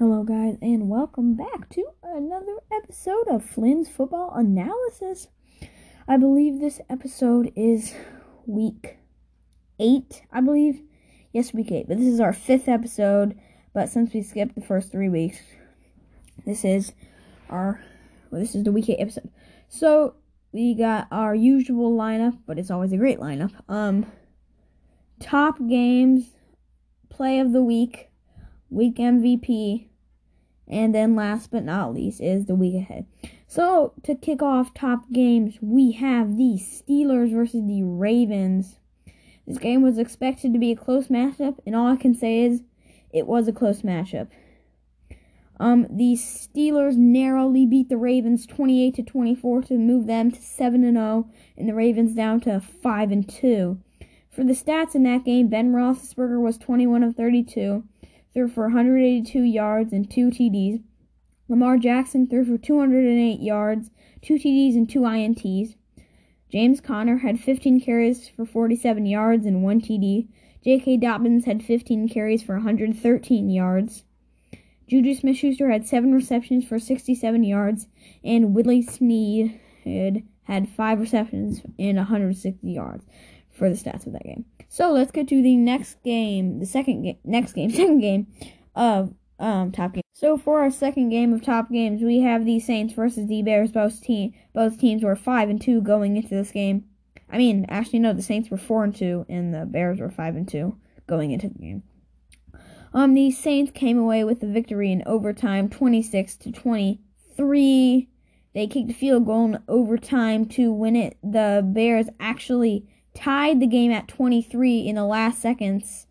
Hello, guys, and welcome back to another episode of Flynn's Football Analysis. I believe this episode is week eight, I believe. Yes, week eight, but this is our fifth episode. But since we skipped the first three weeks, this is our well, this is the week eight episode. So we got our usual lineup, but it's always a great lineup. Um, top games, play of the week, week MVP and then last but not least is the week ahead. So to kick off top games, we have the Steelers versus the Ravens. This game was expected to be a close matchup, and all I can say is it was a close matchup. Um, the Steelers narrowly beat the Ravens 28 to 24 to move them to 7 and 0, and the Ravens down to 5 and 2. For the stats in that game, Ben Roethlisberger was 21 of 32, threw for 182 yards and two TDs. Lamar Jackson threw for 208 yards, two TDs, and two INTs. James Conner had 15 carries for 47 yards and one TD. J.K. Dobbins had 15 carries for 113 yards. Juju Smith Schuster had 7 receptions for 67 yards, and Willie Snead had, 5 receptions and 160 yards for the stats of that game. So let's get to the next game, the second game, next game, second game of um top game. So for our second game of top games, we have the Saints versus the Bears. Both team both teams were five and two going into this game. I mean, actually no, the Saints were four and two, and the Bears were five and two going into the game. Um, the Saints came away with the victory in overtime, twenty six to twenty three. They kicked a field goal in overtime to win it. The Bears actually tied the game at 23 in the last seconds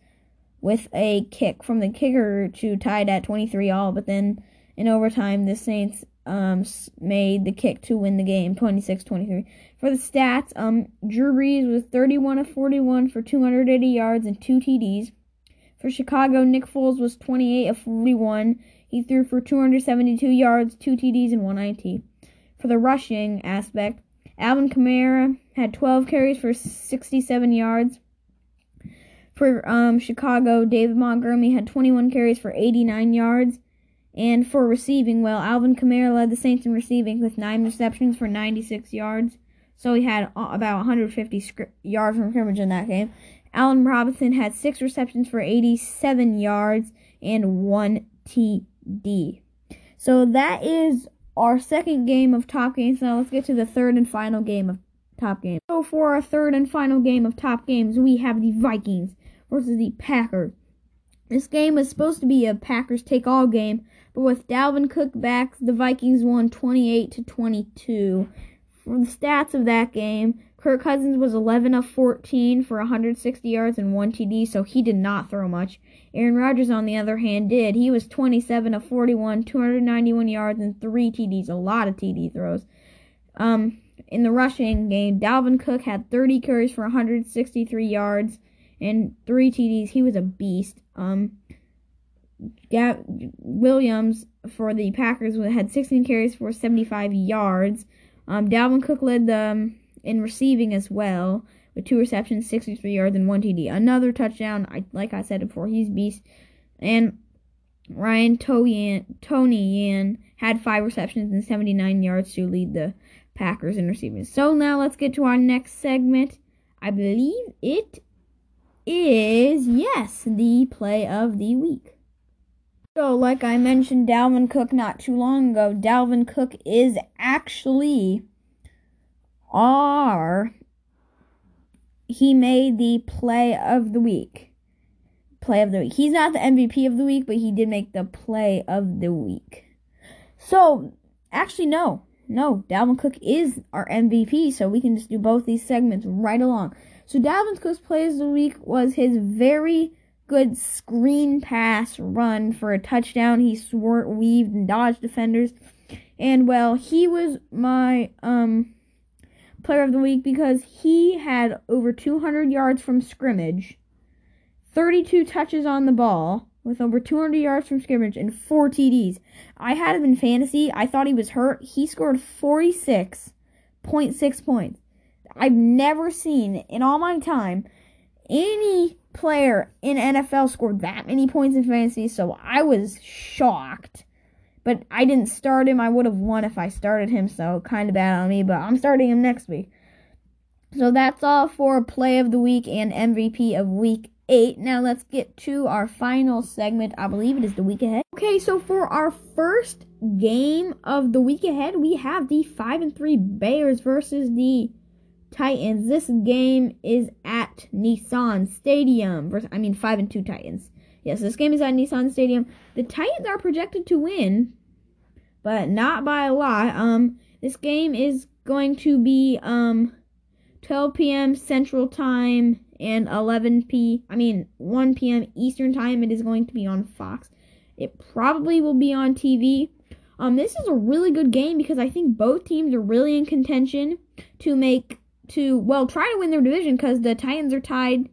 with a kick from the kicker to tie it at 23 all. But then in overtime, the Saints um, made the kick to win the game 26 23. For the stats, um, Drew Brees was 31 of 41 for 280 yards and two TDs. For Chicago, Nick Foles was 28 of 41. He threw for 272 yards, two TDs, and one INT. For the rushing aspect, Alvin Kamara had 12 carries for 67 yards. For um, Chicago, David Montgomery had 21 carries for 89 yards. And for receiving, well, Alvin Kamara led the Saints in receiving with 9 receptions for 96 yards. So he had about 150 script, yards from scrimmage in that game. Allen Robinson had 6 receptions for 87 yards and 1 TD. So that is our second game of top games. Now let's get to the third and final game of top games. So for our third and final game of top games, we have the Vikings versus the Packers. This game was supposed to be a Packers take all game, but with Dalvin Cook back, the Vikings won 28 to 22. For the stats of that game, Kirk Cousins was 11 of 14 for 160 yards and 1 TD, so he did not throw much. Aaron Rodgers, on the other hand, did. He was 27 of 41, 291 yards and 3 TDs, a lot of TD throws. Um, in the rushing game, Dalvin Cook had 30 carries for 163 yards and 3 TDs. He was a beast. Um, Gab- Williams for the Packers had 16 carries for 75 yards. Um, Dalvin Cook led the um, in receiving as well with two receptions, 63 yards, and one TD. Another touchdown. I like I said before, he's beast. And Ryan Toyan Tonyan had five receptions and 79 yards to lead the Packers in receiving. So now let's get to our next segment. I believe it is yes the play of the week. So, like I mentioned, Dalvin Cook not too long ago, Dalvin Cook is actually are he made the play of the week. Play of the week. He's not the MVP of the week, but he did make the play of the week. So, actually, no. No, Dalvin Cook is our MVP, so we can just do both these segments right along. So, Dalvin Cook's play of the week was his very good screen pass run for a touchdown. He swerved, weaved, and dodged defenders. And, well, he was my, um, player of the week because he had over 200 yards from scrimmage, 32 touches on the ball with over 200 yards from scrimmage and 4 TDs. I had him in fantasy. I thought he was hurt. He scored 46.6 points. I've never seen in all my time any player in NFL scored that many points in fantasy, so I was shocked. But I didn't start him. I would have won if I started him, so kind of bad on me, but I'm starting him next week. So that's all for play of the week and MVP of week eight. Now let's get to our final segment. I believe it is the week ahead. Okay, so for our first game of the week ahead, we have the five and three Bears versus the Titans. This game is at Nissan Stadium. Versus, I mean, five and two Titans. Yes, this game is at Nissan Stadium. The Titans are projected to win, but not by a lot. Um, this game is going to be um 12 p.m. Central Time and 11 p. I mean 1 p.m. Eastern Time. It is going to be on Fox. It probably will be on TV. Um, this is a really good game because I think both teams are really in contention to make to well try to win their division because the Titans are tied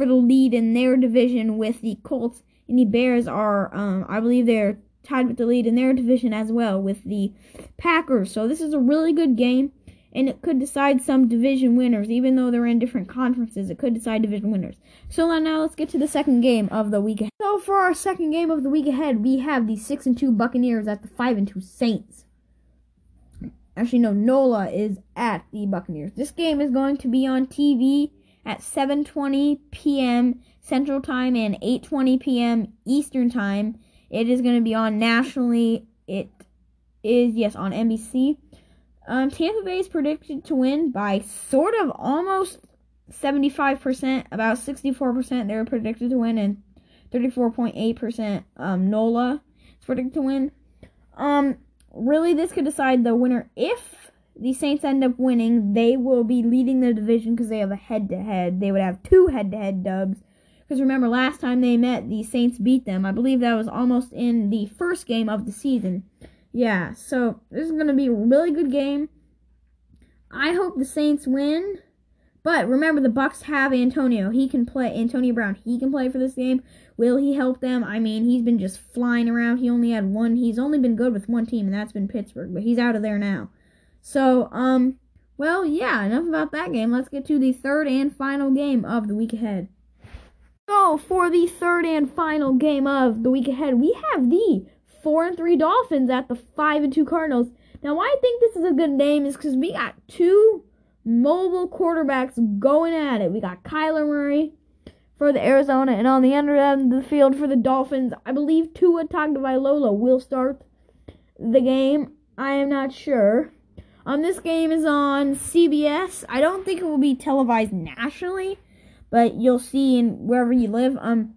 for the lead in their division with the Colts and the Bears are um, I believe they're tied with the lead in their division as well with the Packers. So this is a really good game and it could decide some division winners, even though they're in different conferences. It could decide division winners. So now let's get to the second game of the week. So for our second game of the week ahead, we have the six and two Buccaneers at the five and two Saints. Actually, no, Nola is at the Buccaneers. This game is going to be on TV at 7:20 p.m. Central Time and 8:20 p.m. Eastern Time. It is going to be on nationally. It is yes on NBC. Um, Tampa Bay is predicted to win by sort of almost 75%, about 64% they're predicted to win, and 34.8% um, NOLA is predicted to win. Um, really, this could decide the winner. If the Saints end up winning, they will be leading the division because they have a head to head. They would have two head to head dubs. Because remember, last time they met, the Saints beat them. I believe that was almost in the first game of the season yeah, so this is going to be a really good game. I hope the Saints win. But remember, the Bucks have Antonio. He can play. Antonio Brown. He can play for this game. Will he help them? I mean, he's been just flying around. He only had one. He's only been good with one team, and that's been Pittsburgh. But he's out of there now. So, um, well, yeah. Enough about that game. Let's get to the third and final game of the week ahead. So, for the third and final game of the week ahead, we have the four and three Dolphins at the five and two Cardinals. Now, why I think this is a good name is because we got two mobile quarterbacks going at it. We got Kyler Murray for the Arizona, and on the other end of the field for the Dolphins, I believe Tua Tagovailoa will start the game. I am not sure. Um, this game is on CBS. I don't think it will be televised nationally, but you'll see in wherever you live. Um,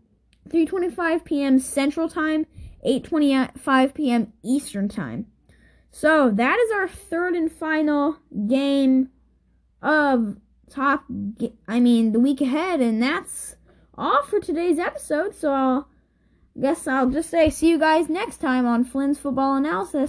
3:25 p.m. Central Time 8:25 p.m. Eastern Time. So that is our third and final game of top. I mean, the week ahead, and that's all for today's episode. So I'll guess I'll just say see you guys next time on Flynn's Football Analysis.